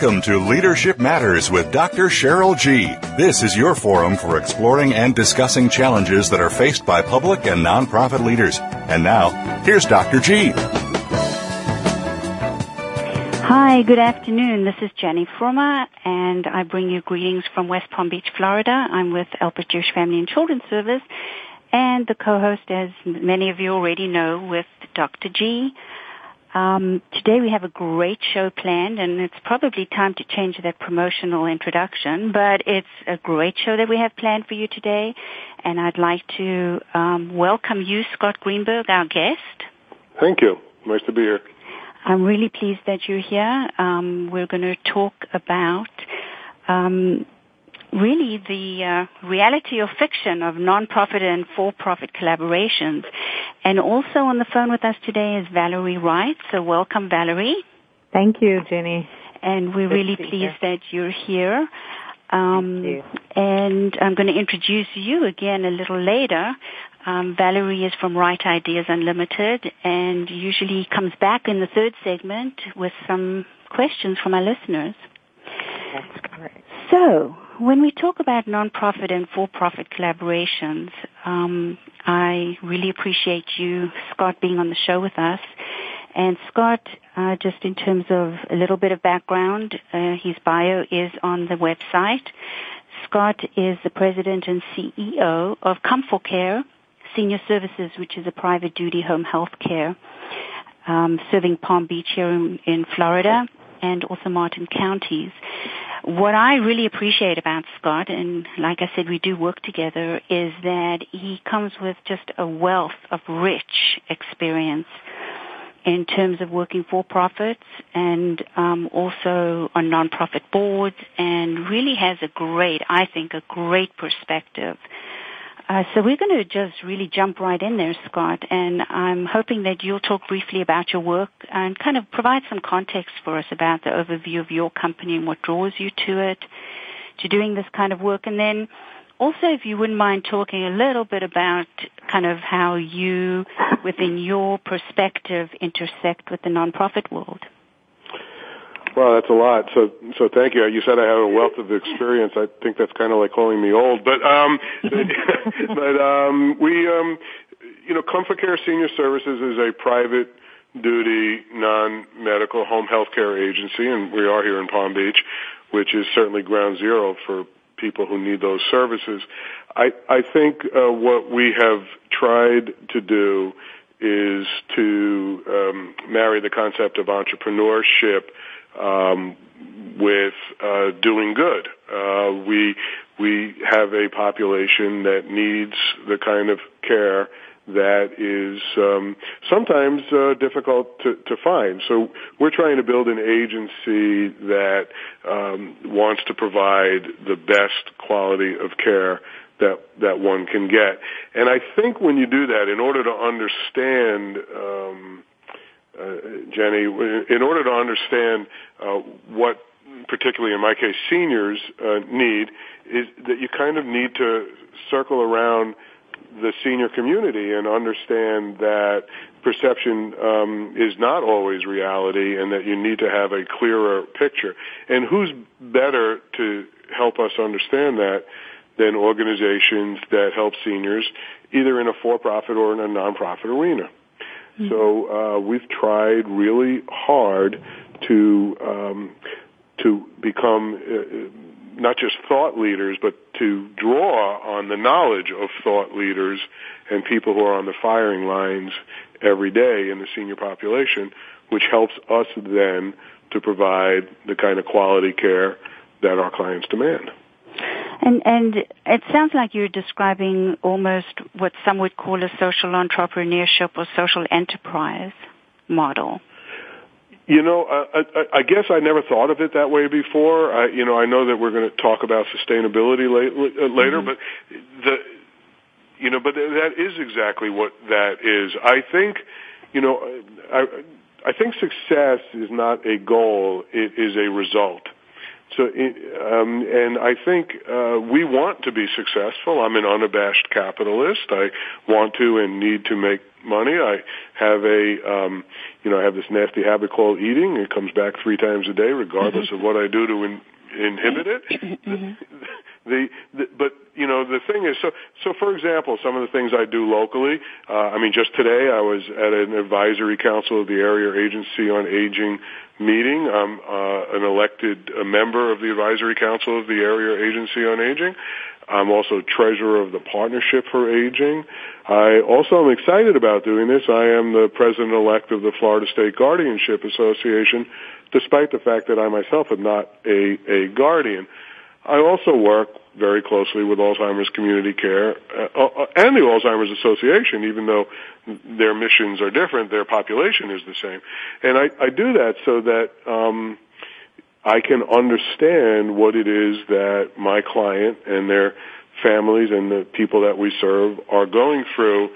Welcome to Leadership Matters with Dr. Cheryl G. This is your forum for exploring and discussing challenges that are faced by public and nonprofit leaders. And now, here's Dr. G. Hi, good afternoon. This is Jenny Frommer, and I bring you greetings from West Palm Beach, Florida. I'm with Alpert Jewish Family and Children's Service, and the co-host, as many of you already know, with Dr. G. Um, today we have a great show planned, and it's probably time to change that promotional introduction, but it's a great show that we have planned for you today, and I'd like to um, welcome you, Scott Greenberg, our guest. Thank you. Nice to be here. I'm really pleased that you're here. Um, we're going to talk about um, really the uh, reality or fiction of nonprofit and for-profit collaborations. And also on the phone with us today is Valerie Wright. So welcome, Valerie. Thank you, Jenny. And we're really pleased that you're here. Um, you. And I'm going to introduce you again a little later. Um, Valerie is from Wright Ideas Unlimited and usually comes back in the third segment with some questions from our listeners. That's correct. So, when we talk about nonprofit and for-profit collaborations, um, I really appreciate you, Scott, being on the show with us. And Scott, uh, just in terms of a little bit of background, uh, his bio is on the website. Scott is the president and CEO of Comfort Care Senior Services, which is a private duty home health care um, serving Palm Beach here in, in Florida and also Martin counties. What I really appreciate about Scott, and like I said, we do work together, is that he comes with just a wealth of rich experience in terms of working for profits and um, also on nonprofit boards, and really has a great, I think, a great perspective uh, so we're going to just really jump right in there, Scott, and I'm hoping that you'll talk briefly about your work and kind of provide some context for us about the overview of your company and what draws you to it, to doing this kind of work, and then also if you wouldn't mind talking a little bit about kind of how you, within your perspective, intersect with the nonprofit world. Well, that's a lot. So, so thank you. You said I have a wealth of experience. I think that's kind of like calling me old, but um, but um, we, um, you know, Comfort Care Senior Services is a private duty non-medical home health care agency, and we are here in Palm Beach, which is certainly ground zero for people who need those services. I, I think uh, what we have tried to do is to um, marry the concept of entrepreneurship um, with uh, doing good. Uh, we we have a population that needs the kind of care that is um, sometimes uh, difficult to, to find. So we're trying to build an agency that um, wants to provide the best quality of care that that one can get. And I think when you do that, in order to understand um, Jenny, in order to understand uh, what, particularly in my case, seniors uh, need, is that you kind of need to circle around the senior community and understand that perception um, is not always reality and that you need to have a clearer picture. And who's better to help us understand that than organizations that help seniors either in a for-profit or in a nonprofit arena? Mm-hmm. So uh, we've tried really hard to um, to become uh, not just thought leaders, but to draw on the knowledge of thought leaders and people who are on the firing lines every day in the senior population, which helps us then to provide the kind of quality care that our clients demand. And and it sounds like you're describing almost what some would call a social entrepreneurship or social enterprise model. You know, I, I, I guess I never thought of it that way before. I, you know, I know that we're going to talk about sustainability late, uh, later, mm-hmm. but the, you know, but that is exactly what that is. I think, you know, I, I think success is not a goal; it is a result. So, um, and I think uh, we want to be successful. I'm an unabashed capitalist. I want to and need to make money. I have a, um, you know, I have this nasty habit called eating. It comes back three times a day, regardless mm-hmm. of what I do to in, inhibit it. Mm-hmm. The, the, but you know the thing is so so for example some of the things I do locally uh, I mean just today I was at an advisory council of the area agency on aging meeting. I'm uh, an elected member of the advisory council of the area agency on aging. I'm also treasurer of the partnership for aging. I also am excited about doing this. I am the president elect of the Florida State Guardianship Association despite the fact that I myself am not a a guardian I also work very closely with Alzheimer's Community Care uh, uh, and the Alzheimer's Association, even though their missions are different, their population is the same. And I, I do that so that um, I can understand what it is that my client and their families and the people that we serve are going through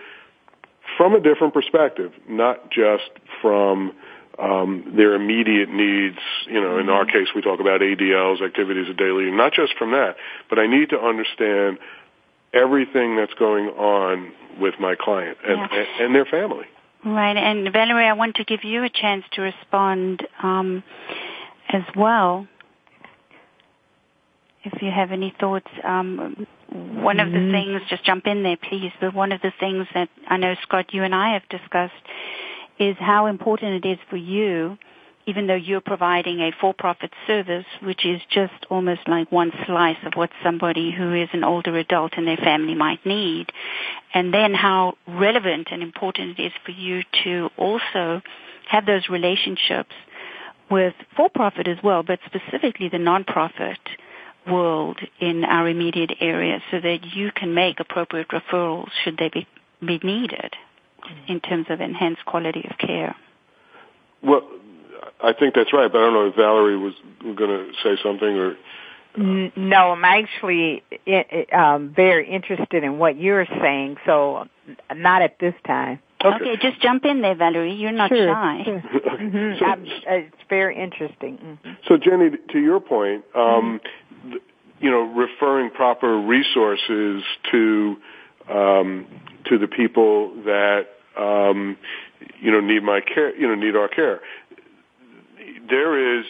from a different perspective, not just from um, their immediate needs. You know, in our case, we talk about ADLs, activities of daily, not just from that, but I need to understand everything that's going on with my client and, yeah. and, and their family. Right, and Valerie, I want to give you a chance to respond um, as well. If you have any thoughts, um, one of the mm-hmm. things, just jump in there, please. But one of the things that I know, Scott, you and I have discussed is how important it is for you, even though you're providing a for-profit service, which is just almost like one slice of what somebody who is an older adult and their family might need, and then how relevant and important it is for you to also have those relationships with for-profit as well, but specifically the non-profit world in our immediate area so that you can make appropriate referrals should they be, be needed in terms of enhanced quality of care. Well, I think that's right, but I don't know if Valerie was going to say something or. No, I'm actually um, very interested in what you're saying, so not at this time. Okay. okay, just jump in there, Valerie. You're not sure, shy. Sure. mm-hmm. so, it's very interesting. Mm-hmm. So, Jenny, to your point, um, mm-hmm. you know, referring proper resources to um, to the people that um, you know need my care, you know need our care. There is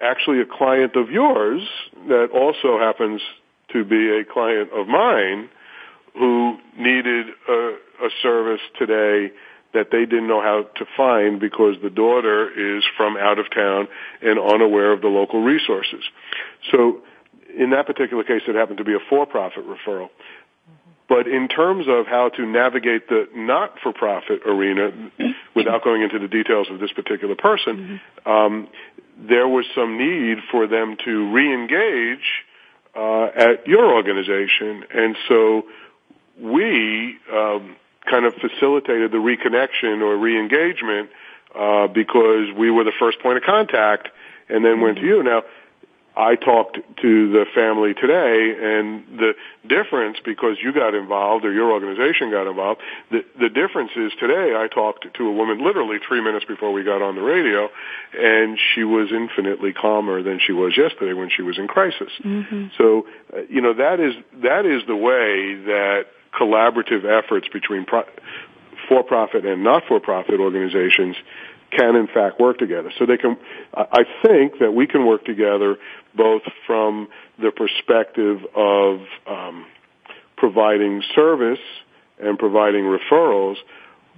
actually a client of yours that also happens to be a client of mine who needed a, a service today that they didn't know how to find because the daughter is from out of town and unaware of the local resources. So in that particular case, it happened to be a for-profit referral. But in terms of how to navigate the not-for-profit arena, without going into the details of this particular person, mm-hmm. um, there was some need for them to re-engage uh, at your organization, and so we um, kind of facilitated the reconnection or re-engagement uh, because we were the first point of contact, and then went to you. Now, I talked to the family today and the difference because you got involved or your organization got involved, the, the difference is today I talked to a woman literally three minutes before we got on the radio and she was infinitely calmer than she was yesterday when she was in crisis. Mm-hmm. So, uh, you know, that is, that is the way that collaborative efforts between pro- for-profit and not-for-profit organizations can in fact work together. So they can, I think that we can work together both from the perspective of um, providing service and providing referrals,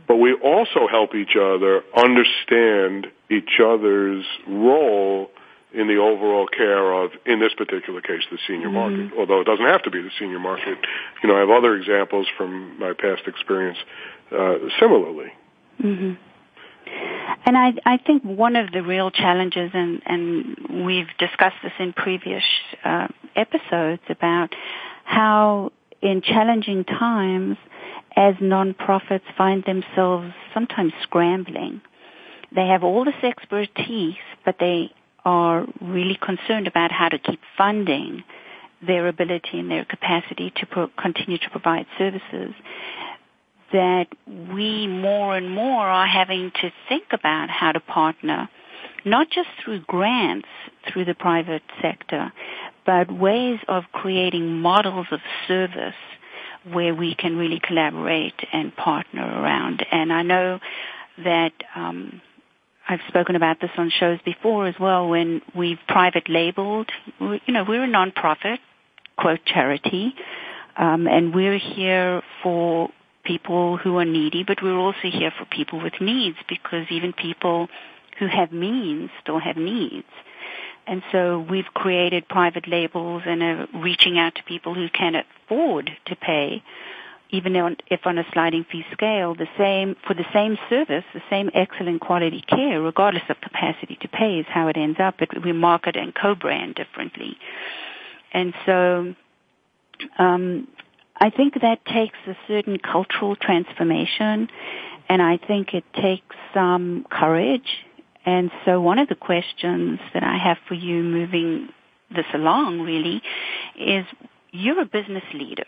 but we also help each other understand each other's role in the overall care of, in this particular case, the senior mm-hmm. market. Although it doesn't have to be the senior market. You know, I have other examples from my past experience uh, similarly. Mm-hmm. And I, I think one of the real challenges, and, and we've discussed this in previous uh, episodes about how in challenging times, as nonprofits find themselves sometimes scrambling, they have all this expertise, but they are really concerned about how to keep funding their ability and their capacity to pro- continue to provide services that we more and more are having to think about how to partner not just through grants through the private sector, but ways of creating models of service where we can really collaborate and partner around. And I know that um, I've spoken about this on shows before as well when we've private labeled, you know, we're a nonprofit, quote, charity, um, and we're here for people who are needy, but we're also here for people with needs because even people who have means still have needs. And so we've created private labels and are reaching out to people who can afford to pay, even if on a sliding fee scale, the same, for the same service, the same excellent quality care, regardless of capacity to pay is how it ends up, but we market and co-brand differently. And so, um, I think that takes a certain cultural transformation, and I think it takes some courage and so one of the questions that I have for you moving this along really is you're a business leader.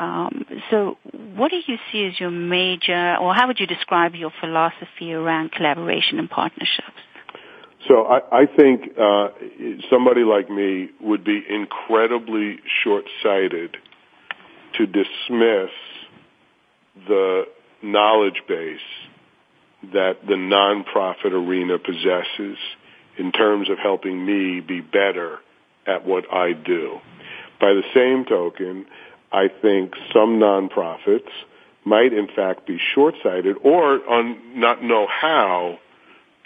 Um, so what do you see as your major, or how would you describe your philosophy around collaboration and partnerships? So I, I think uh, somebody like me would be incredibly short-sighted to dismiss the knowledge base that the nonprofit arena possesses in terms of helping me be better at what I do. By the same token, I think some nonprofits might in fact be short-sighted or not know how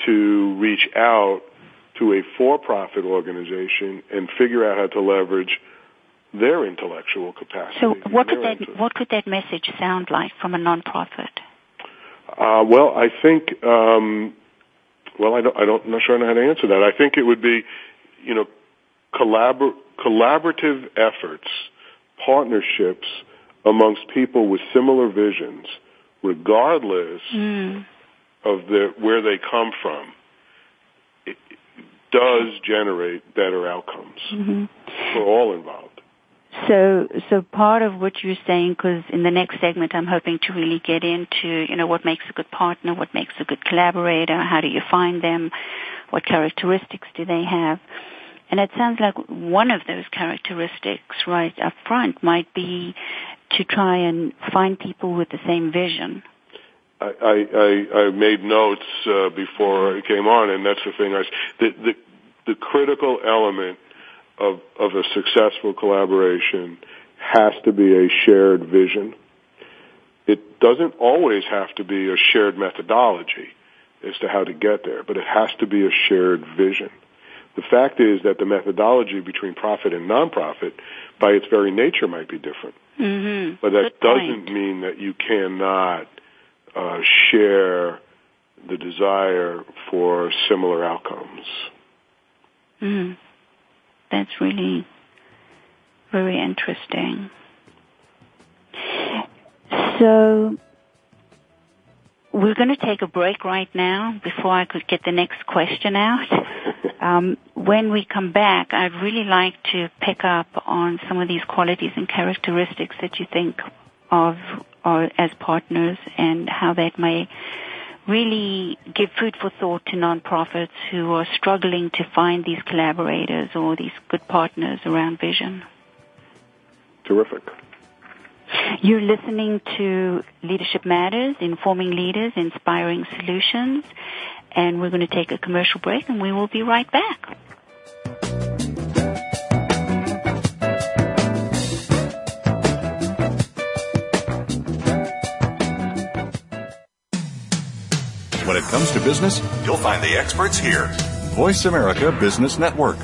to reach out to a for-profit organization and figure out how to leverage their intellectual capacity. So what could that what could that message sound like from a nonprofit? Uh, well, I think, um, well, I don't, I don't, I'm not sure I know how to answer that. I think it would be, you know, collabor- collaborative efforts, partnerships amongst people with similar visions, regardless mm. of the, where they come from, it does generate better outcomes mm-hmm. for all involved. So, so part of what you're saying, because in the next segment, I'm hoping to really get into, you know, what makes a good partner, what makes a good collaborator, how do you find them, what characteristics do they have, and it sounds like one of those characteristics right up front might be to try and find people with the same vision. I, I, I made notes uh, before I came on, and that's the thing. I the the, the critical element of, of a successful collaboration has to be a shared vision. It doesn't always have to be a shared methodology as to how to get there, but it has to be a shared vision. The fact is that the methodology between profit and nonprofit, by its very nature, might be different. Mm-hmm. But that Good doesn't point. mean that you cannot uh, share the desire for similar outcomes. Mm-hmm. That's really very interesting. So we're going to take a break right now before I could get the next question out. Um, when we come back, I'd really like to pick up on some of these qualities and characteristics that you think of or as partners and how that may really give food for thought to nonprofits who are struggling to find these collaborators or these good partners around vision. Terrific. You're listening to Leadership Matters, Informing Leaders, Inspiring Solutions, and we're going to take a commercial break and we will be right back. It comes to business, you'll find the experts here. Voice America Business Network.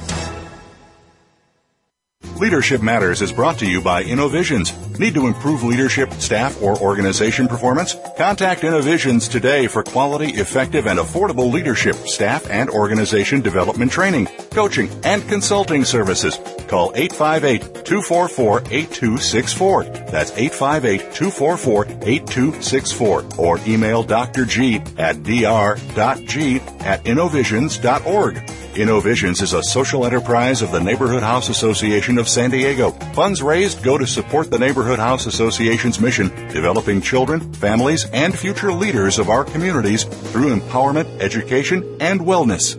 Leadership Matters is brought to you by Innovisions. Need to improve leadership, staff, or organization performance? Contact Innovisions today for quality, effective, and affordable leadership, staff, and organization development training, coaching, and consulting services. Call 858-244-8264. That's 858-244-8264. Or email Dr. G at dr.g at innovisions.org. InnoVisions is a social enterprise of the Neighborhood House Association of San Diego. Funds raised go to support the Neighborhood House Association's mission, developing children, families, and future leaders of our communities through empowerment, education, and wellness.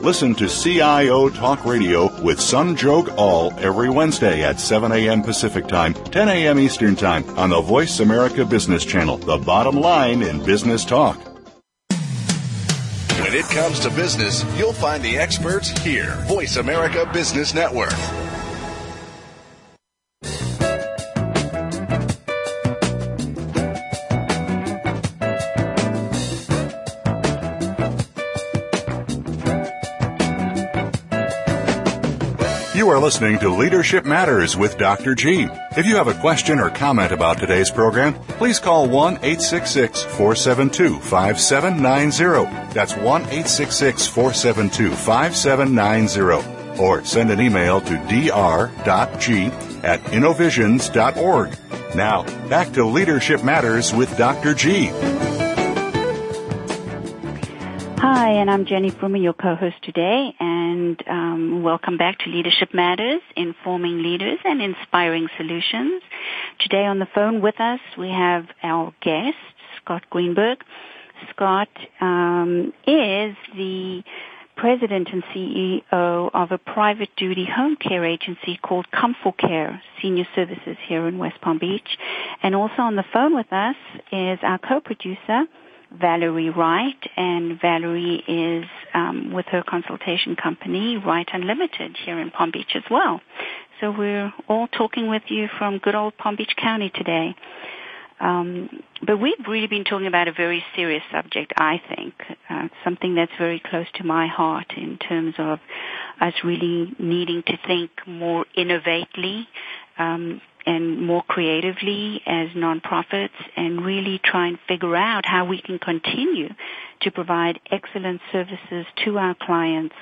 listen to CIO Talk Radio with Sanjog Aul every Wednesday at 7 a.m. Pacific Time, 10 a.m. Eastern Time on the Voice America Business Channel, the bottom line in business talk. When it comes to business, you'll find the experts here. Voice America Business Network. You are listening to Leadership Matters with Dr. G. If you have a question or comment about today's program, please call 1 866 472 5790. That's 1 866 472 5790. Or send an email to dr.g at innovisions.org. Now, back to Leadership Matters with Dr. G. Hi, and I'm Jenny Frumer, your co-host today, and um, welcome back to Leadership Matters, informing leaders and inspiring solutions. Today on the phone with us, we have our guest, Scott Greenberg. Scott um, is the president and CEO of a private duty home care agency called Comfort Care Senior Services here in West Palm Beach. And also on the phone with us is our co-producer, Valerie Wright, and Valerie is um, with her consultation company, Wright Unlimited, here in Palm Beach as well. So we're all talking with you from good old Palm Beach County today. Um, but we've really been talking about a very serious subject, I think, uh, something that's very close to my heart in terms of us really needing to think more innovatively, um, and more creatively as nonprofits and really try and figure out how we can continue to provide excellent services to our clients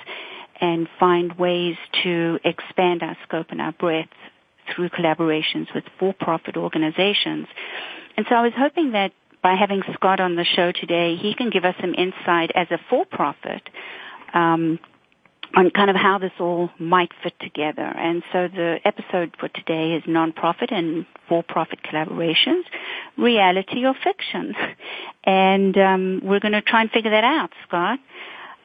and find ways to expand our scope and our breadth through collaborations with for-profit organizations. And so I was hoping that by having Scott on the show today, he can give us some insight as a for-profit um, on kind of how this all might fit together. And so the episode for today is nonprofit and for-profit collaborations, reality or fiction. And um, we're going to try and figure that out, Scott.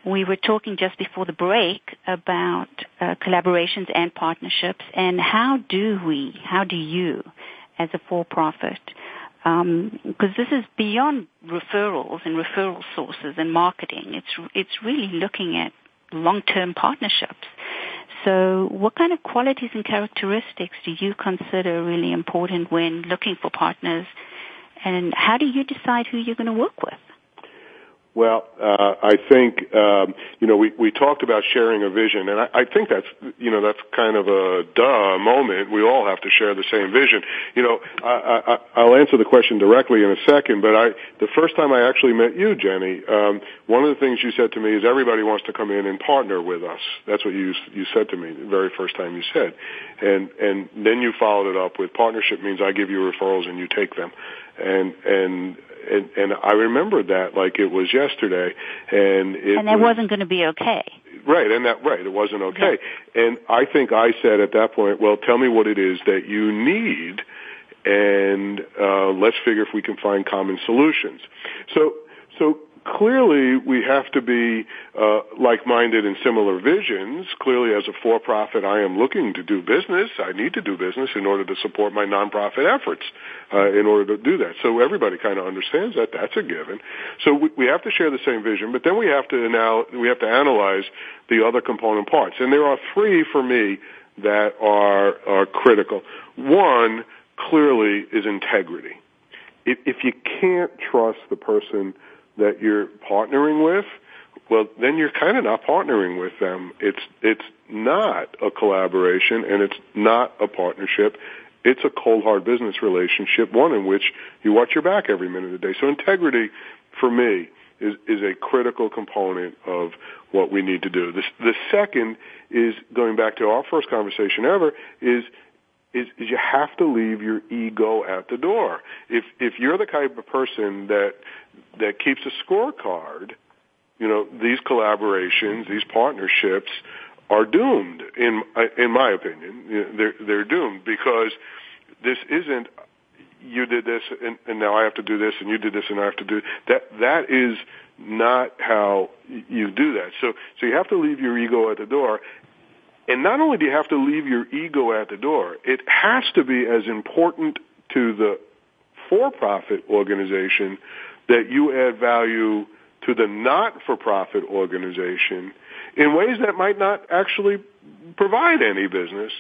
We were talking just before the break about uh, collaborations and partnerships, and how do we, how do you, as a for-profit, because um, this is beyond referrals and referral sources and marketing. It's it's really looking at long-term partnerships. So what kind of qualities and characteristics do you consider really important when looking for partners? And how do you decide who you're going to work with? Well, uh, I think um, you know we we talked about sharing a vision, and I, I think that's you know that's kind of a duh moment. We all have to share the same vision. You know, I, I, I'll answer the question directly in a second, but I the first time I actually met you, Jenny, um, one of the things you said to me is everybody wants to come in and partner with us. That's what you you said to me the very first time you said, and and then you followed it up with partnership means I give you referrals and you take them and and and, and I remember that like it was yesterday, and it and that was, not going to be okay. Right, and that right, it wasn't okay. Yeah. And I think I said at that point, well, tell me what it is that you need, and uh, let's figure if we can find common solutions. So, so clearly we have to be uh, like-minded in similar visions. Clearly, as a for-profit, I am looking to do business. I need to do business in order to support my nonprofit efforts. Uh, in order to do that, so everybody kind of understands that that's a given. So we, we have to share the same vision, but then we have to now we have to analyze the other component parts, and there are three for me that are are critical. One clearly is integrity. If, if you can't trust the person that you're partnering with, well, then you're kind of not partnering with them. It's it's not a collaboration and it's not a partnership. It's a cold hard business relationship, one in which you watch your back every minute of the day. So integrity, for me, is, is a critical component of what we need to do. The, the second is going back to our first conversation ever is is, is you have to leave your ego at the door. If if you're the type of person that that keeps a scorecard, you know these collaborations, these partnerships are doomed. In uh, in my opinion, they're they're doomed because this isn't you did this and, and now I have to do this and you did this and I have to do that. That is not how you do that. So so you have to leave your ego at the door and not only do you have to leave your ego at the door, it has to be as important to the for-profit organization that you add value to the not-for-profit organization in ways that might not actually provide any business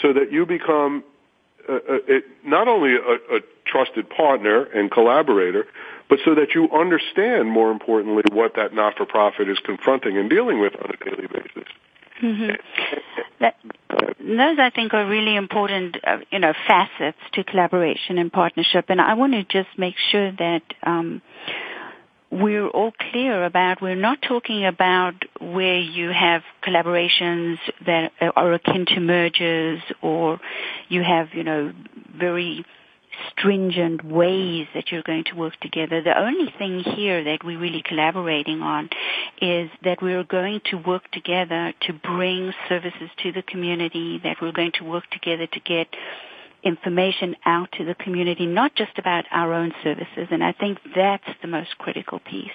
so that you become a, a, a, not only a, trusted partner and collaborator, but so that you understand, more importantly, what that not-for-profit is confronting and dealing with on a daily basis. Mm-hmm. That, those, I think, are really important, uh, you know, facets to collaboration and partnership. And I want to just make sure that um, we're all clear about. We're not talking about where you have collaborations that are akin to mergers, or you have, you know, very stringent ways that you're going to work together. The only thing here that we're really collaborating on is that we're going to work together to bring services to the community, that we're going to work together to get information out to the community, not just about our own services. And I think that's the most critical piece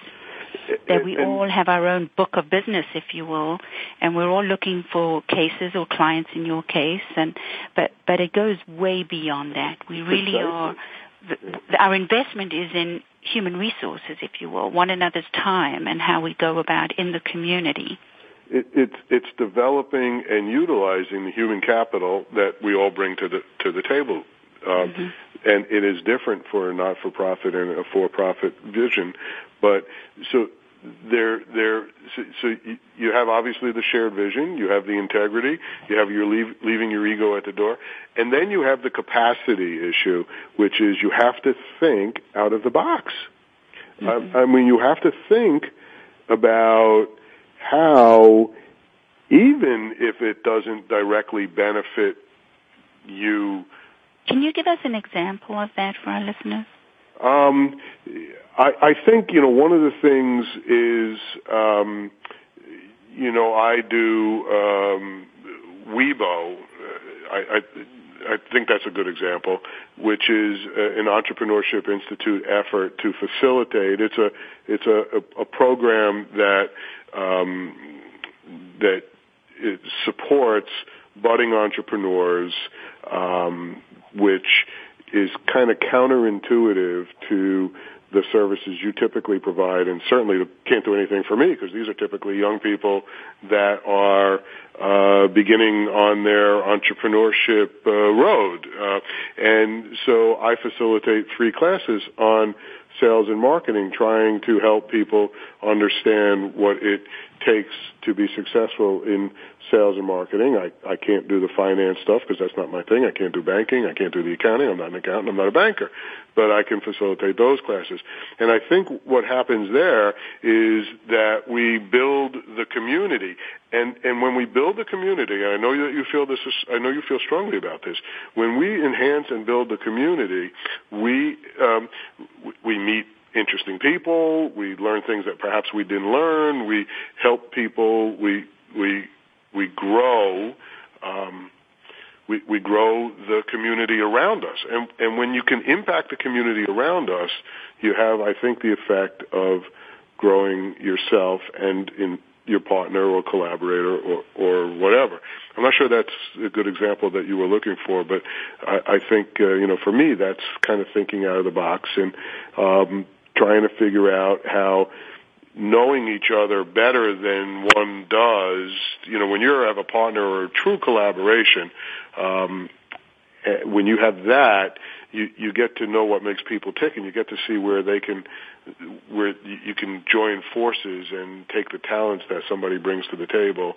that we all have our own book of business, if you will, and we're all looking for cases or clients in your case, and but but it goes way beyond that. We really are. Our investment is in human resources, if you will, one another's time, and how we go about in the community. It, it's it's developing and utilizing the human capital that we all bring to the to the table. Um, mm-hmm and it is different for a not-for-profit and a for-profit vision. But so there, there. So, so you have obviously the shared vision, you have the integrity, you have your leave, leaving your ego at the door, and then you have the capacity issue, which is you have to think out of the box. Mm-hmm. I, I mean, you have to think about how, even if it doesn't directly benefit you can you give us an example of that for our listeners? Um, I, I think you know one of the things is um, you know I do um, Weibo. I, I I think that's a good example, which is an entrepreneurship institute effort to facilitate. It's a it's a, a, program that um, that supports budding entrepreneurs um, which is kind of counterintuitive to the services you typically provide and certainly can't do anything for me because these are typically young people that are uh, beginning on their entrepreneurship uh, road. Uh, and so I facilitate three classes on sales and marketing trying to help people understand what it takes to be successful in sales and marketing. I, I can't do the finance stuff because that's not my thing. I can't do banking. I can't do the accounting. I'm not an accountant. I'm not a banker. But I can facilitate those classes. And I think what happens there is that we build the community. And, and when we build the community, and I know that you feel this is, I know you feel strongly about this, when we enhance and build the community, we, um, we meet interesting people. We learn things that perhaps we didn't learn. We help people. We we we grow. Um, we, we grow the community around us, and and when you can impact the community around us, you have, I think, the effect of growing yourself and in your partner or collaborator or, or whatever. I'm not sure that's a good example that you were looking for, but I, I think, uh, you know, for me, that's kind of thinking out of the box and, um, trying to figure out how knowing each other better than one does, you know, when you have a partner or a true collaboration, um, when you have that, you you get to know what makes people tick, and you get to see where they can, where you can join forces and take the talents that somebody brings to the table,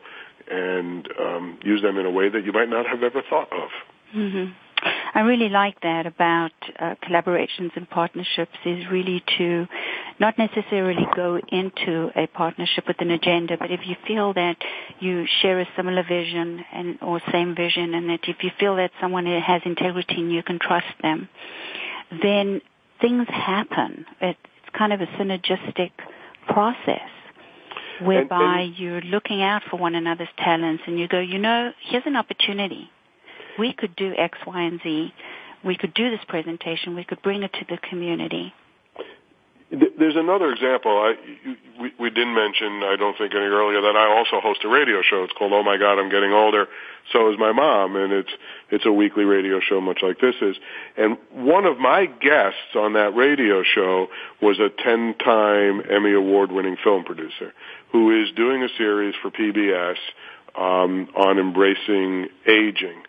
and um, use them in a way that you might not have ever thought of. Mm-hmm. I really like that about uh, collaborations and partnerships is really to not necessarily go into a partnership with an agenda, but if you feel that you share a similar vision and or same vision, and that if you feel that someone has integrity and you can trust them, then things happen. It's kind of a synergistic process whereby and, and, you're looking out for one another's talents and you go, you know, here's an opportunity we could do X, Y, and Z. We could do this presentation. We could bring it to the community. There's another example. I, we, we didn't mention, I don't think any earlier, that I also host a radio show. It's called Oh My God, I'm Getting Older. So is my mom, and it's it's a weekly radio show, much like this is. And one of my guests on that radio show was a 10-time Emmy Award-winning film producer who is doing a series for PBS um, on embracing aging.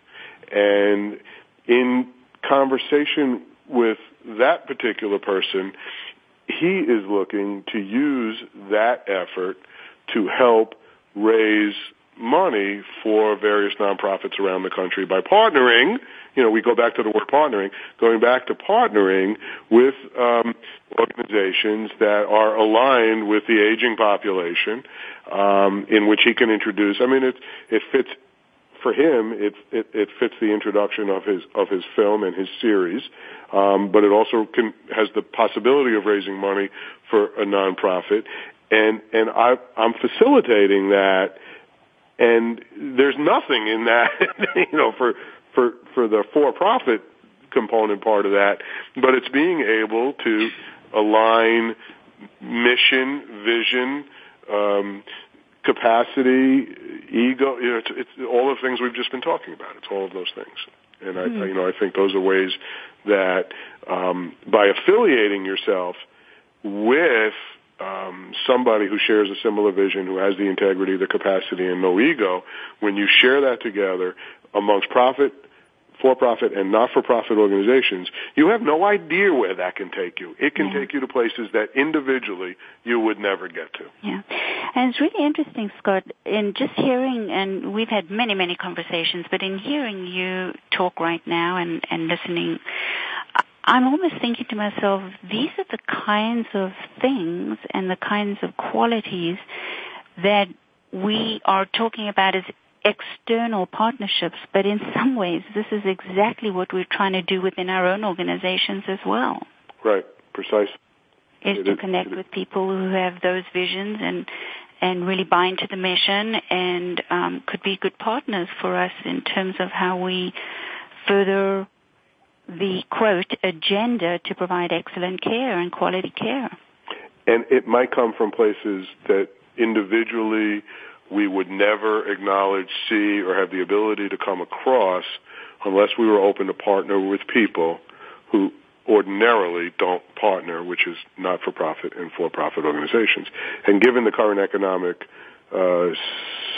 And in conversation with that particular person, he is looking to use that effort to help raise money for various nonprofits around the country by partnering. You know, we go back to the word partnering, going back to partnering with um, organizations that are aligned with the aging population, um, in which he can introduce. I mean, it it fits for him, it, it, it fits the introduction of his of his film and his series, um, but it also can has the possibility of raising money for a nonprofit, and and I, I'm facilitating that, and there's nothing in that, you know, for for for the for-profit component part of that, but it's being able to align mission, vision. Um, capacity, ego. You know, it's, it's all the things we've just been talking about. It's all of those things, and mm-hmm. I, you know, I think those are ways that um, by affiliating yourself with um, somebody who shares a similar vision, who has the integrity, the capacity, and no ego, when you share that together amongst profit for-profit and not-for-profit organizations, you have no idea where that can take you. It can yeah. take you to places that individually you would never get to. Yeah. And it's really interesting, Scott, in just hearing, and we've had many, many conversations, but in hearing you talk right now and, and listening, I'm almost thinking to myself, these are the kinds of things and the kinds of qualities that we are talking about as external partnerships, but in some ways this is exactly what we're trying to do within our own organizations as well. Right, precisely. Is it to is, connect with people who have those visions and and really buy into the mission and um, could be good partners for us in terms of how we further the quote agenda to provide excellent care and quality care. And it might come from places that individually we would never acknowledge, see, or have the ability to come across unless we were open to partner with people who ordinarily don't partner, which is not-for-profit and for-profit organizations. And given the current economic uh,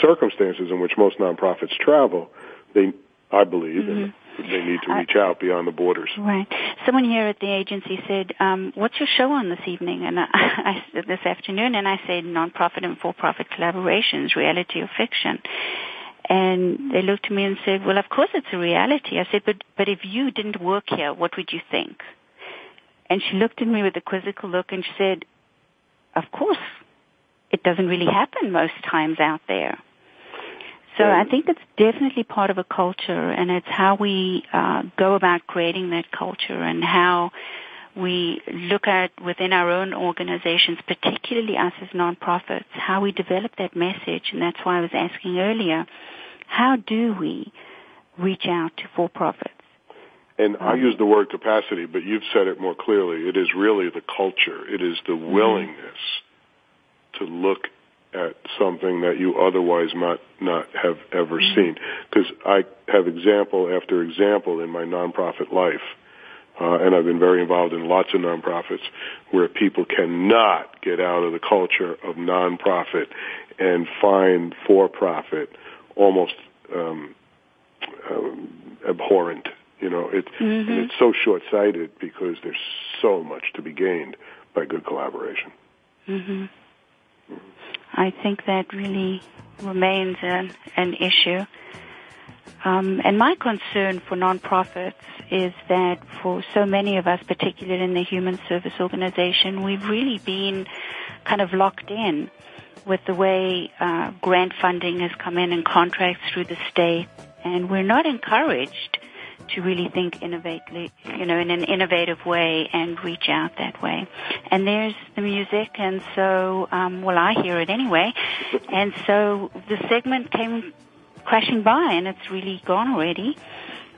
circumstances in which most nonprofits travel, they, I believe, mm-hmm they need to reach out beyond the borders. Right. Someone here at the agency said, um, "What's your show on this evening?" And I, I this afternoon, and I said, "Nonprofit and for-profit collaborations, reality or fiction." And they looked at me and said, "Well, of course it's a reality." I said, "But but if you didn't work here, what would you think?" And she looked at me with a quizzical look and she said, "Of course, it doesn't really happen most times out there." So I think it's definitely part of a culture, and it's how we uh, go about creating that culture and how we look at within our own organizations, particularly us as nonprofits, how we develop that message. And that's why I was asking earlier, how do we reach out to for-profits? And I use the word capacity, but you've said it more clearly. It is really the culture. It is the mm-hmm. willingness to look at something that you otherwise might not have ever mm-hmm. seen. Because I have example after example in my nonprofit life, uh, and I've been very involved in lots of nonprofits where people cannot get out of the culture of nonprofit and find for-profit almost um, uh, abhorrent. You know, it's Mm-hmm. and it's so short-sighted because there's so much to be gained by good collaboration. hmm I think that really remains an, an issue. Um, and my concern for nonprofits is that for so many of us, particularly in the human service organization, we've really been kind of locked in with the way uh, grant funding has come in and contracts through the state, and we're not encouraged to really think innovatively, you know, in an innovative way and reach out that way. And there's the music, and so, um, well, I hear it anyway. And so the segment came crashing by, and it's really gone already.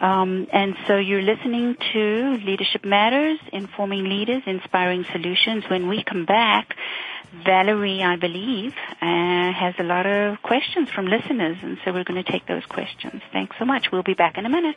Um, and so you're listening to Leadership Matters, Informing Leaders, Inspiring Solutions. When we come back, Valerie, I believe, uh, has a lot of questions from listeners, and so we're going to take those questions. Thanks so much. We'll be back in a minute.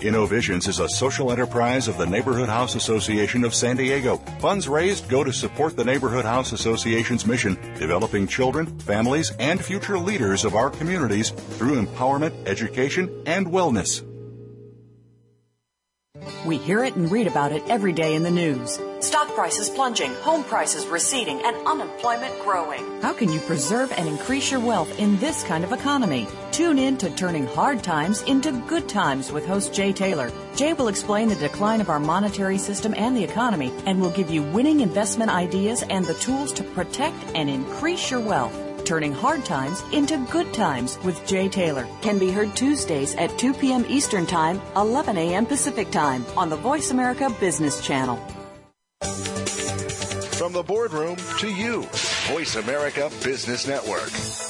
InnoVisions is a social enterprise of the Neighborhood House Association of San Diego. Funds raised go to support the Neighborhood House Association's mission, developing children, families, and future leaders of our communities through empowerment, education, and wellness. We hear it and read about it every day in the news. Stock prices plunging, home prices receding, and unemployment growing. How can you preserve and increase your wealth in this kind of economy? Tune in to Turning Hard Times into Good Times with host Jay Taylor. Jay will explain the decline of our monetary system and the economy and will give you winning investment ideas and the tools to protect and increase your wealth. Turning Hard Times into Good Times with Jay Taylor can be heard Tuesdays at 2 p.m. Eastern Time, 11 a.m. Pacific Time on the Voice America Business Channel. From the boardroom to you, Voice America Business Network.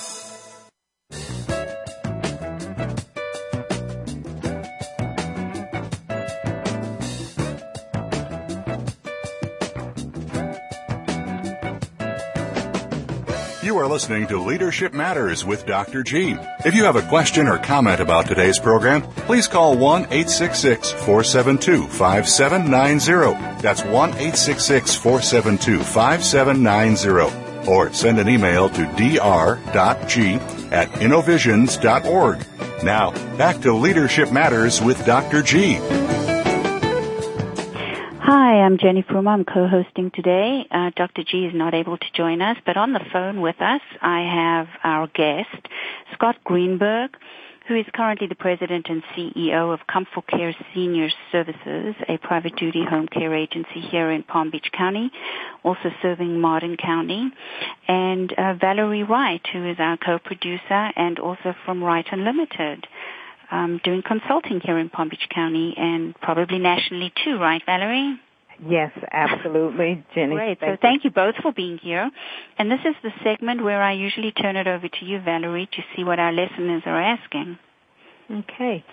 You are listening to Leadership Matters with Dr. G. If you have a question or comment about today's program, please call 1 866 472 5790. That's 1 866 472 5790. Or send an email to dr.g at innovisions.org. Now, back to Leadership Matters with Dr. G. I'm Jenny Fruma. I'm co-hosting today. Uh, Dr. G is not able to join us, but on the phone with us, I have our guest, Scott Greenberg, who is currently the president and CEO of Comfort Care Senior Services, a private duty home care agency here in Palm Beach County, also serving Martin County, and uh, Valerie Wright, who is our co-producer and also from Wright Unlimited. Um, doing consulting here in Palm Beach County and probably nationally too, right, Valerie? Yes, absolutely, Jenny. Great. So thank you both for being here. And this is the segment where I usually turn it over to you, Valerie, to see what our listeners are asking. Okay.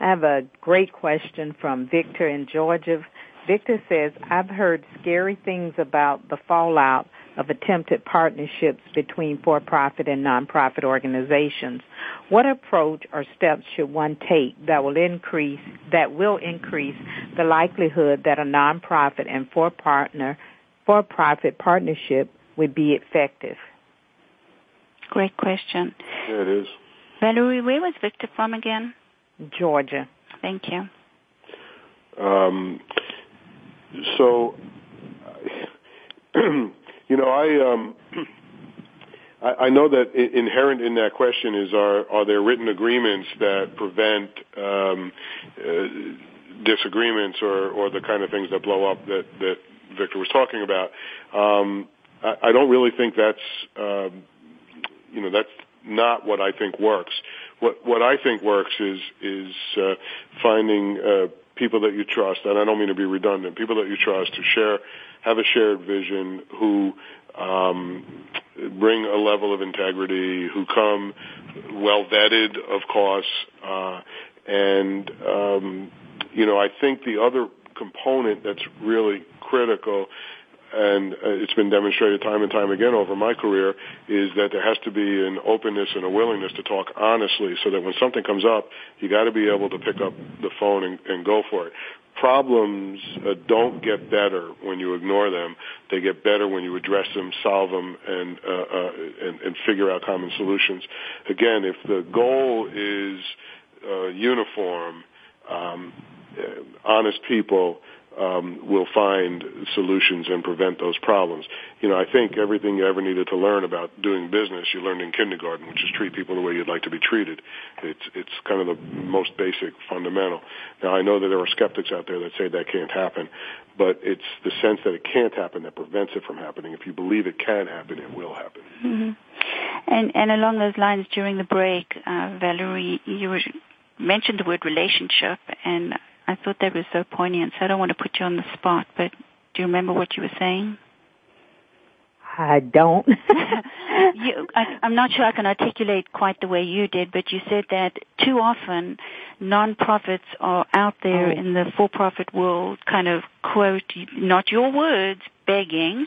I have a great question from Victor in Georgia. Victor says, I've heard scary things about the fallout of attempted partnerships between for-profit and nonprofit organizations. What approach or steps should one take that will increase that will increase the likelihood that a nonprofit and for partner for-profit partnership would be effective? Great question. Yeah, it is. Valerie, where was Victor from again? Georgia. Thank you. Um, so, you know, I, um, I, I know that inherent in that question is are are there written agreements that prevent um, uh, disagreements or or the kind of things that blow up that that Victor was talking about. Um, I, I don't really think that's um, you know that's not what I think works. What what I think works is is uh, finding uh, people that you trust, and I don't mean to be redundant, people that you trust who share, have a shared vision, who um, bring a level of integrity, who come well vetted, of course, uh, and um, you know, I think the other component that's really critical and uh, it's been demonstrated time and time again over my career, is that there has to be an openness and a willingness to talk honestly so that when something comes up, you got to be able to pick up the phone and, and go for it. Problems uh, don't get better when you ignore them. They get better when you address them, solve them, and, uh, uh, and, and figure out common solutions. Again, if the goal is uh, uniform, um, uh, honest people, um, will find solutions and prevent those problems. You know, I think everything you ever needed to learn about doing business you learned in kindergarten, which is treat people the way you'd like to be treated. It's it's kind of the most basic fundamental. Now I know that there are skeptics out there that say that can't happen, but it's the sense that it can't happen that prevents it from happening. If you believe it can happen, it will happen. Mm-hmm. And and along those lines, during the break, uh, Valerie, you were, mentioned the word relationship, and I thought that was so poignant. So I don't want to put you on the spot, but do you remember what you were saying? I don't. you, I, I'm not sure I can articulate quite the way you did, but you said that too often nonprofits are out there oh. in the for-profit world, kind of quote, not your words, begging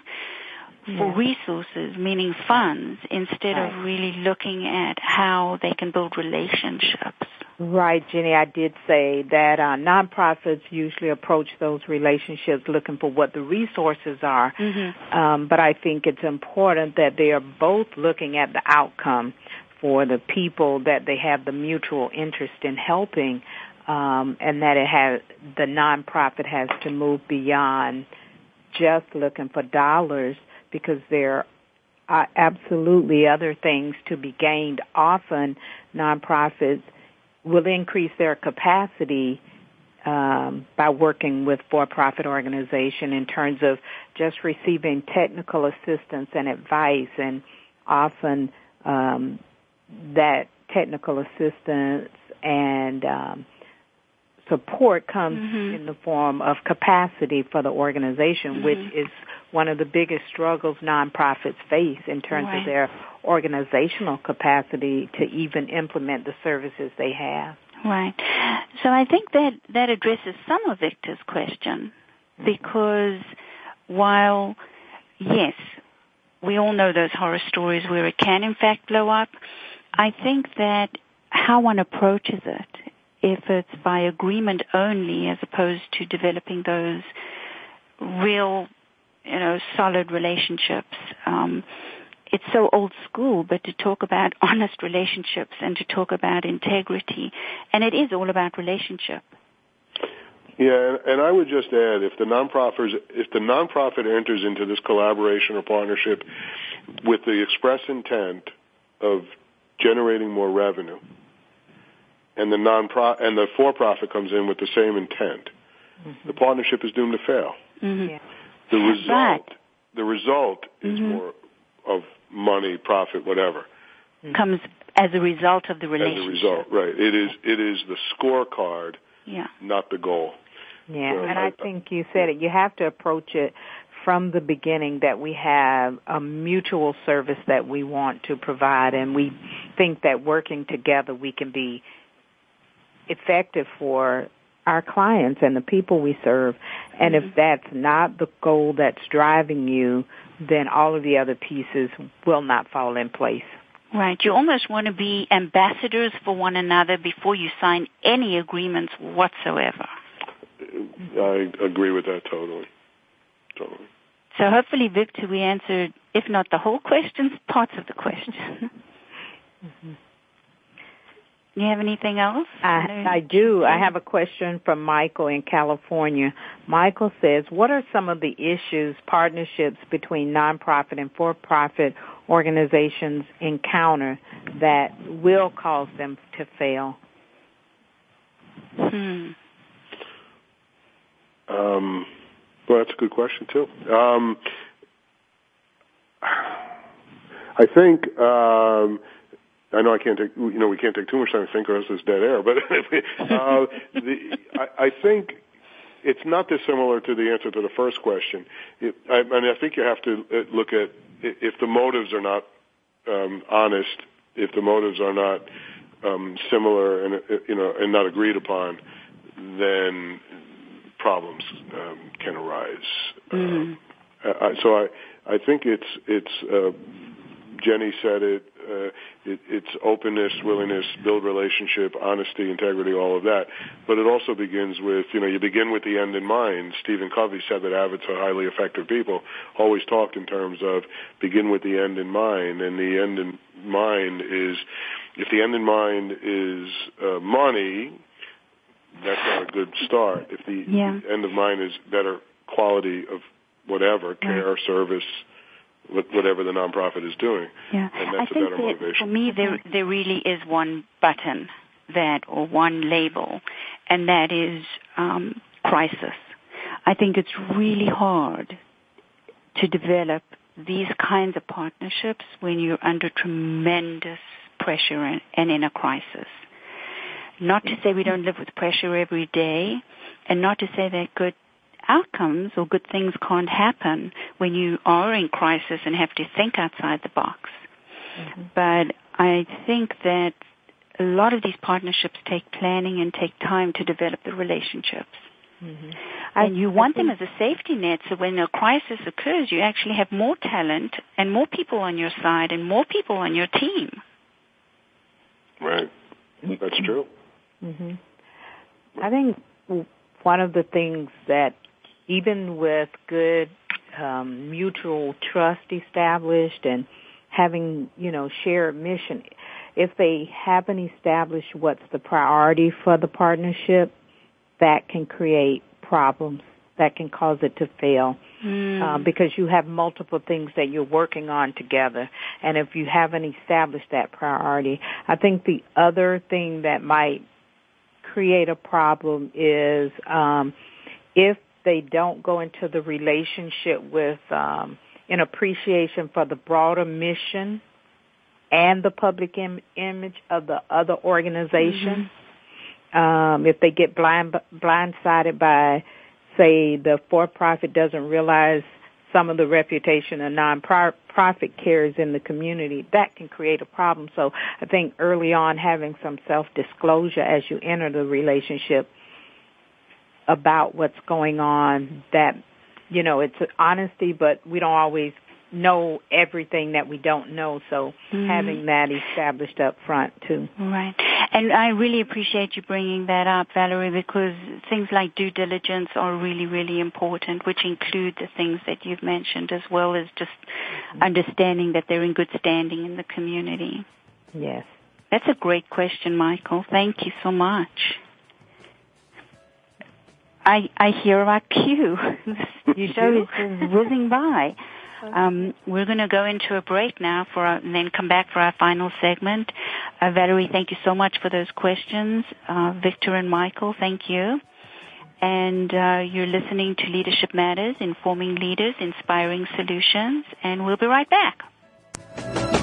for yeah. resources, meaning funds, instead right. of really looking at how they can build relationships. Right, Jenny. I did say that uh, nonprofits usually approach those relationships looking for what the resources are, mm-hmm. um, but I think it's important that they are both looking at the outcome for the people that they have the mutual interest in helping, um, and that it has the nonprofit has to move beyond just looking for dollars because there are absolutely other things to be gained. Often, nonprofits will increase their capacity um, by working with for-profit organization in terms of just receiving technical assistance and advice, and often um, that technical assistance and um, support comes mm-hmm. in the form of capacity for the organization, mm-hmm. which is one of the biggest struggles nonprofits face in terms right. of their organizational capacity to even implement the services they have. Right. So I think that that addresses some of Victor's question mm-hmm. because while yes, we all know those horror stories where it can in fact blow up, I think that how one approaches it, if it's by agreement only as opposed to developing those real you know, solid relationships. Um, it's so old school, but to talk about honest relationships and to talk about integrity, and it is all about relationship. Yeah, and I would just add, if the nonprofit if the nonprofit enters into this collaboration or partnership with the express intent of generating more revenue, and the non and the for profit comes in with the same intent, mm-hmm. the partnership is doomed to fail. Mm-hmm. Yeah. The result, but, the result is mm-hmm. more of money, profit, whatever. Comes as a result of the relationship. As a result, right. It is, it is the scorecard, yeah. not the goal. Yeah, so and I, I think you said it. You have to approach it from the beginning that we have a mutual service that we want to provide and we think that working together we can be effective for our clients and the people we serve. And mm-hmm. if that's not the goal that's driving you, then all of the other pieces will not fall in place. Right. You almost want to be ambassadors for one another before you sign any agreements whatsoever. I agree with that totally. Totally. So hopefully, Victor, we answered, if not the whole question, parts of the question. mm-hmm. You have anything else? I, I do. I have a question from Michael in California. Michael says, what are some of the issues partnerships between nonprofit and for-profit organizations encounter that will cause them to fail? Hmm. Um, well, that's a good question too. Um, I think um, I know I can't take, you know, we can't take too much time to think or else it's dead air, but uh, the, I, I think it's not dissimilar to the answer to the first question. It, I, I mean, I think you have to uh, look at if the motives are not um, honest, if the motives are not um, similar and uh, you know and not agreed upon, then problems um, can arise. Mm-hmm. Uh, so I I think it's it's uh, Jenny said it uh, it, it's openness, willingness, build relationship, honesty, integrity, all of that. But it also begins with, you know, you begin with the end in mind. Stephen Covey said that habits are highly effective people. Always talked in terms of begin with the end in mind, and the end in mind is, if the end in mind is uh, money, that's not a good start. If the yeah. end of mind is better quality of whatever care, service, whatever the nonprofit is doing. Yeah. And that's I think a better that motivation. For me, there there really is one button that or one label, and that is um, crisis. I think it's really hard to develop these kinds of partnerships when you're under tremendous pressure and, and in a crisis. Not to say we don't live with pressure every day, and not to say that good outcomes or good things can't happen when you are in crisis and have to think outside the box. Mm-hmm. But I think that a lot of these partnerships take planning and take time to develop the relationships. Mm-hmm. And you want them as a safety net so when a crisis occurs, you actually have more talent and more people on your side and more people on your team. Right. That's true. Mm-hmm. I think one of the things that even with good um, mutual trust established and having, you know, shared mission, if they haven't established what's the priority for the partnership, that can create problems. That can cause it to fail. Mm. Uh, because you have multiple things that you're working on together. And if you haven't established that priority, I think the other thing that might create a problem is um, if they don't go into the relationship with um, an appreciation for the broader mission and the public Im- image of the other organization. Mm-hmm. Um, if they get blind blindsided by, say, the for-profit doesn't realize some of the reputation a non-profit carries in the community, that can create a problem. So I think early on having some self-disclosure as you enter the relationship about what's going on that you know it's honesty but we don't always know everything that we don't know. So mm-hmm. having that established up front too. Right. And i really appreciate you bringing that up valerie because things like due diligence are really really important which include the things that you've mentioned as well as just mm-hmm. understanding that they're in good standing in the community. Yes. That's a great question michael. Thank you so much I, I hear our cue. the show is whizzing by. Um, we're going to go into a break now for our, and then come back for our final segment. Uh, Valerie, thank you so much for those questions. Uh, Victor and Michael, thank you. And uh, you're listening to Leadership Matters, informing leaders, inspiring solutions, and we'll be right back.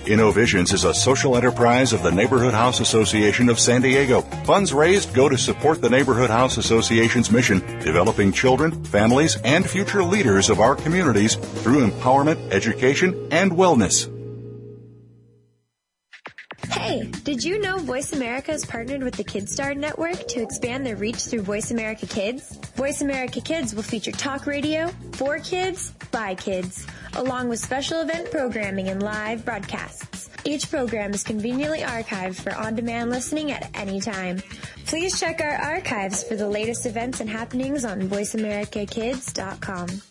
InnoVisions is a social enterprise of the Neighborhood House Association of San Diego. Funds raised go to support the Neighborhood House Association's mission, developing children, families, and future leaders of our communities through empowerment, education, and wellness. Hey, did you know Voice America has partnered with the KidStar Network to expand their reach through Voice America Kids? Voice America Kids will feature talk radio for kids by kids, along with special event programming and live broadcasts. Each program is conveniently archived for on-demand listening at any time. Please check our archives for the latest events and happenings on voiceamericakids.com.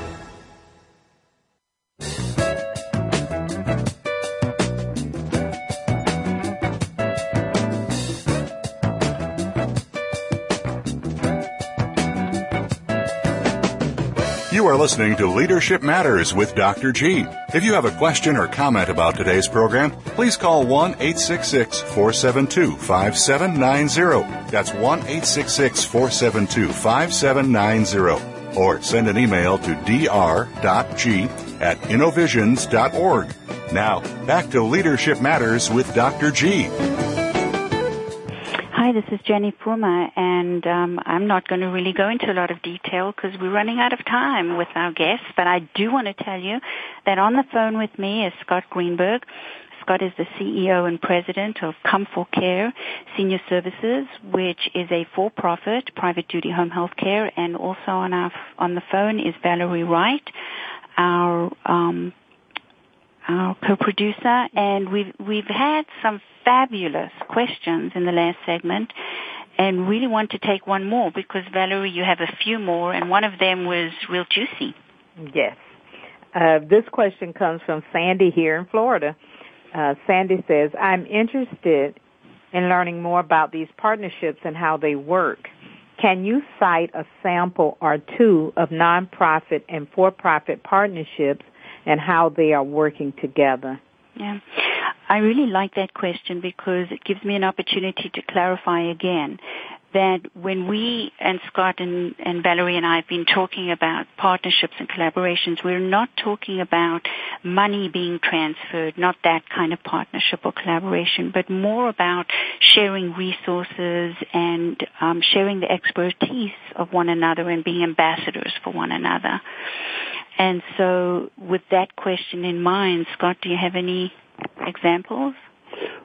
Are listening to Leadership Matters with Dr. G. If you have a question or comment about today's program, please call 1 866 472 5790. That's 1 866 472 5790. Or send an email to dr.g at innovisions.org. Now, back to Leadership Matters with Dr. G. Hi, this is Jenny Puma, and um, I'm not going to really go into a lot of detail because we're running out of time with our guests, but I do want to tell you that on the phone with me is Scott Greenberg. Scott is the CEO and president of Comfort Care Senior Services, which is a for-profit private duty home health care, and also on our on the phone is Valerie Wright, our um, our co-producer, and we've we've had some fabulous questions in the last segment, and really want to take one more because Valerie, you have a few more, and one of them was real juicy. Yes. Uh, this question comes from Sandy here in Florida. Uh, Sandy says, I'm interested in learning more about these partnerships and how they work. Can you cite a sample or two of nonprofit and for-profit partnerships and how they are working together? Yeah. I really like that question because it gives me an opportunity to clarify again that when we and Scott and, and Valerie and I have been talking about partnerships and collaborations, we're not talking about money being transferred, not that kind of partnership or collaboration, but more about sharing resources and um, sharing the expertise of one another and being ambassadors for one another. And so with that question in mind, Scott, do you have any examples?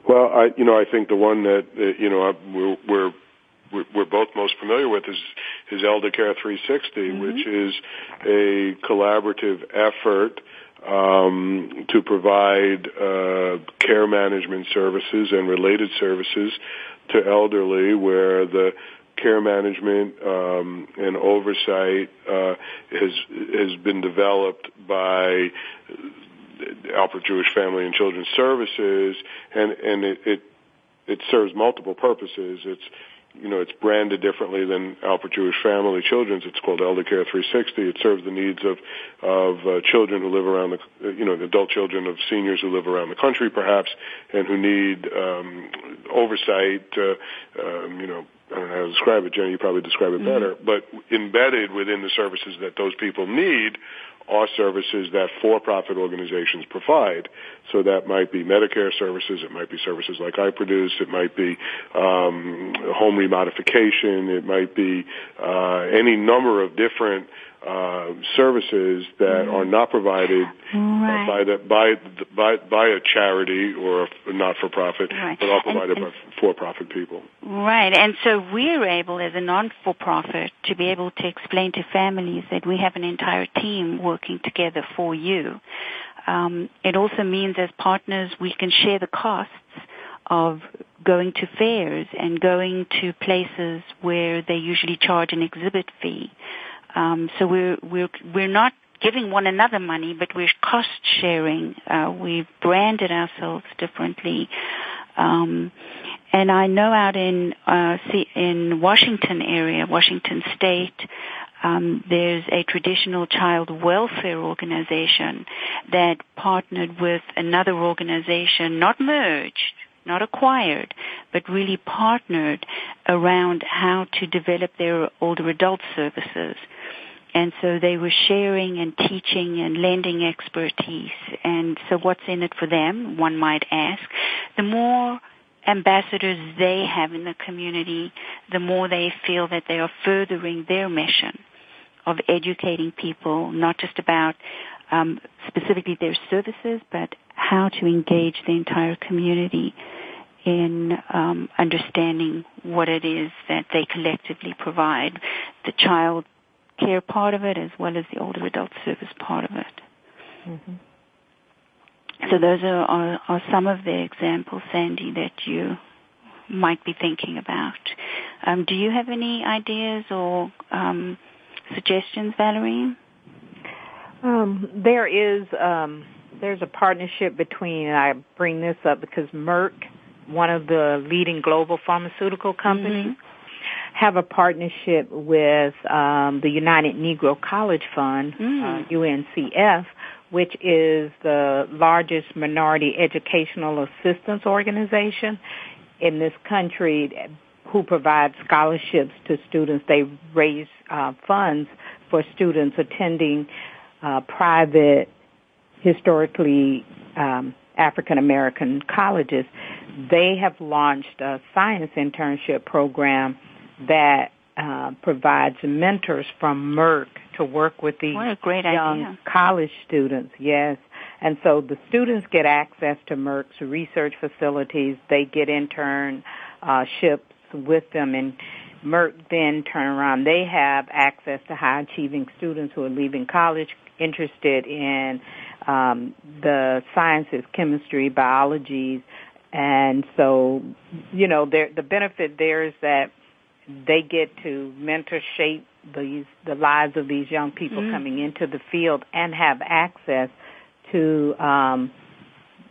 Well, I, you know, I think the one that, uh, you know, we're, we're we're both most familiar with is, is Elder Care 360, mm-hmm. which is a collaborative effort um, to provide uh, care management services and related services to elderly, where the care management um, and oversight uh, has has been developed by Alpert Jewish Family and Children's Services, and and it, it it serves multiple purposes. It's you know, it's branded differently than Alpert Jewish Family Children's. It's called Elder Care 360. It serves the needs of of uh, children who live around the, you know, the adult children of seniors who live around the country, perhaps, and who need um, oversight. Uh, um, you know, I don't know how to describe it, Jenny. You probably describe it mm-hmm. better. But embedded within the services that those people need are services that for-profit organizations provide. So that might be Medicare services, it might be services like I produce, it might be um, home remodification, it might be uh, any number of different uh, services that mm. are not provided right. by the by by by a charity or a not for profit, right. but all provided and, by for profit people. Right, and so we're able, as a non for profit, to be able to explain to families that we have an entire team working together for you. Um, it also means, as partners, we can share the costs of going to fairs and going to places where they usually charge an exhibit fee. Um, so we're we're we're not giving one another money, but we're cost sharing. Uh, we've branded ourselves differently. Um, and I know out in uh, in Washington area, Washington State, um, there's a traditional child welfare organization that partnered with another organization, not merged, not acquired, but really partnered around how to develop their older adult services. And so they were sharing and teaching and lending expertise. And so what's in it for them, one might ask. The more ambassadors they have in the community, the more they feel that they are furthering their mission of educating people, not just about um, specifically their services, but how to engage the entire community in um, understanding what it is that they collectively provide, the child care part of it as well as the older adult service part of it. Mm-hmm. So those are, are, are some of the examples, Sandy, that you might be thinking about. Um, do you have any ideas or um, suggestions, Valerie? Um, there is um, there's a partnership between. I bring this up because Merck, one of the leading global pharmaceutical companies, mm-hmm. Have a partnership with um, the United Negro College Fund, mm. uh, UNCF, which is the largest minority educational assistance organization in this country who provides scholarships to students. They raise uh, funds for students attending uh, private, historically um, African American colleges. They have launched a science internship program that uh, provides mentors from Merck to work with these what a great young idea. college students. Yes. And so the students get access to Merck's research facilities. They get internships with them and Merck then turn around. They have access to high achieving students who are leaving college interested in um, the sciences, chemistry, biology, and so you know the benefit there is that they get to mentor shape these the lives of these young people mm-hmm. coming into the field and have access to um,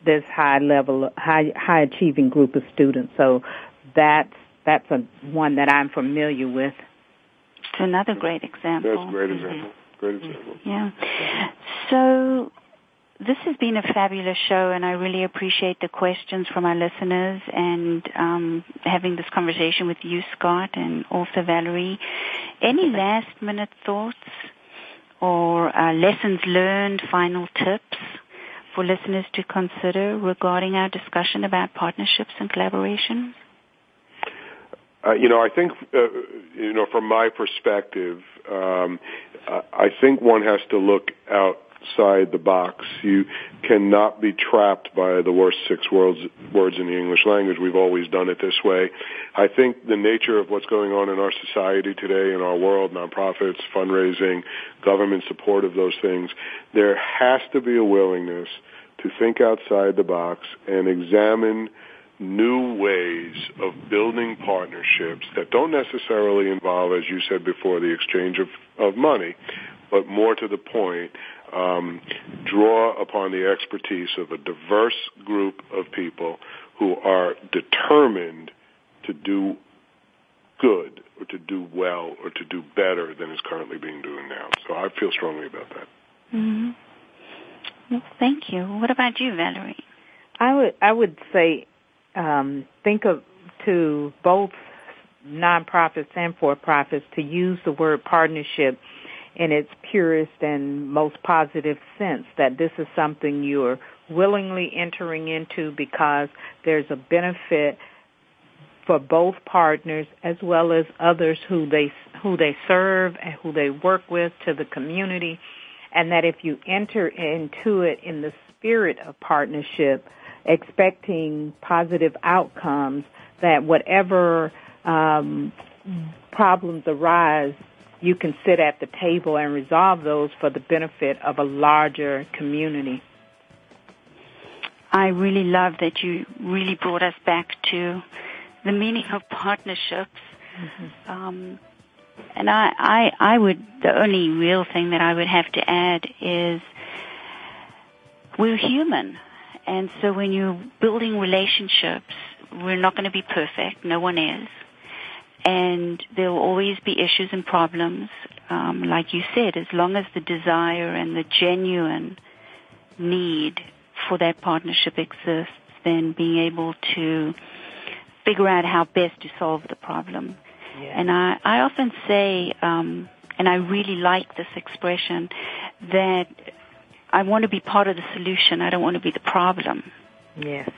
this high level high high achieving group of students so that's that's a one that I'm familiar with it's another great example that's a great mm-hmm. example mm-hmm. great example yeah so this has been a fabulous show, and I really appreciate the questions from our listeners and um, having this conversation with you, Scott, and also Valerie. Any last minute thoughts or uh, lessons learned, final tips for listeners to consider regarding our discussion about partnerships and collaboration? Uh, you know, I think, uh, you know, from my perspective, um, I think one has to look out outside the box. You cannot be trapped by the worst six words, words in the English language. We've always done it this way. I think the nature of what's going on in our society today, in our world, nonprofits, fundraising, government support of those things, there has to be a willingness to think outside the box and examine new ways of building partnerships that don't necessarily involve, as you said before, the exchange of, of money, but more to the point, um, draw upon the expertise of a diverse group of people who are determined to do good or to do well or to do better than is currently being done now. So I feel strongly about that. Mm-hmm. Well, thank you. What about you, Valerie? I would I would say um, think of to both nonprofits and for profits to use the word partnership in its purest and most positive sense that this is something you're willingly entering into because there's a benefit for both partners as well as others who they who they serve and who they work with to the community. And that if you enter into it in the spirit of partnership expecting positive outcomes that whatever um, problems arise you can sit at the table and resolve those for the benefit of a larger community. I really love that you really brought us back to the meaning of partnerships. Mm-hmm. Um, and I, I, I would, the only real thing that I would have to add is we're human. And so when you're building relationships, we're not going to be perfect. No one is and there will always be issues and problems. Um, like you said, as long as the desire and the genuine need for that partnership exists, then being able to figure out how best to solve the problem. Yeah. And I, I often say, um, and I really like this expression, that I want to be part of the solution. I don't want to be the problem. Yes.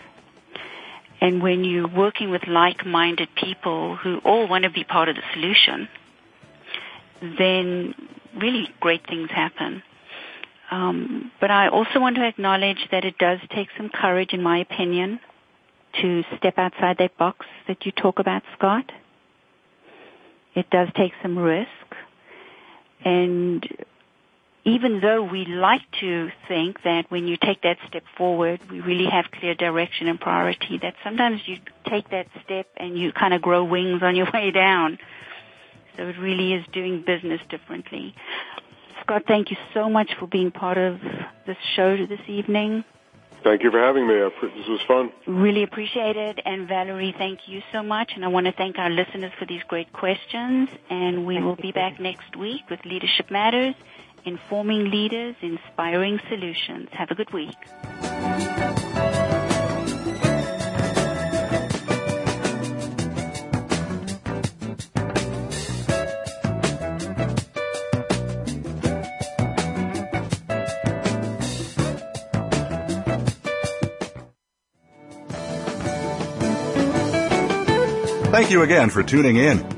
And when you're working with like-minded people who all want to be part of the solution, then really great things happen. Um, but I also want to acknowledge that it does take some courage, in my opinion, to step outside that box that you talk about, Scott. It does take some risk. And even though we like to think that when you take that step forward, we really have clear direction and priority, that sometimes you take that step and you kind of grow wings on your way down. So it really is doing business differently. Scott, thank you so much for being part of this show this evening. Thank you for having me. This was fun. Really appreciate it. And Valerie, thank you so much. And I want to thank our listeners for these great questions. And we will be back next week with Leadership Matters informing leaders, inspiring solutions. Have a good week. Thank you again for tuning in.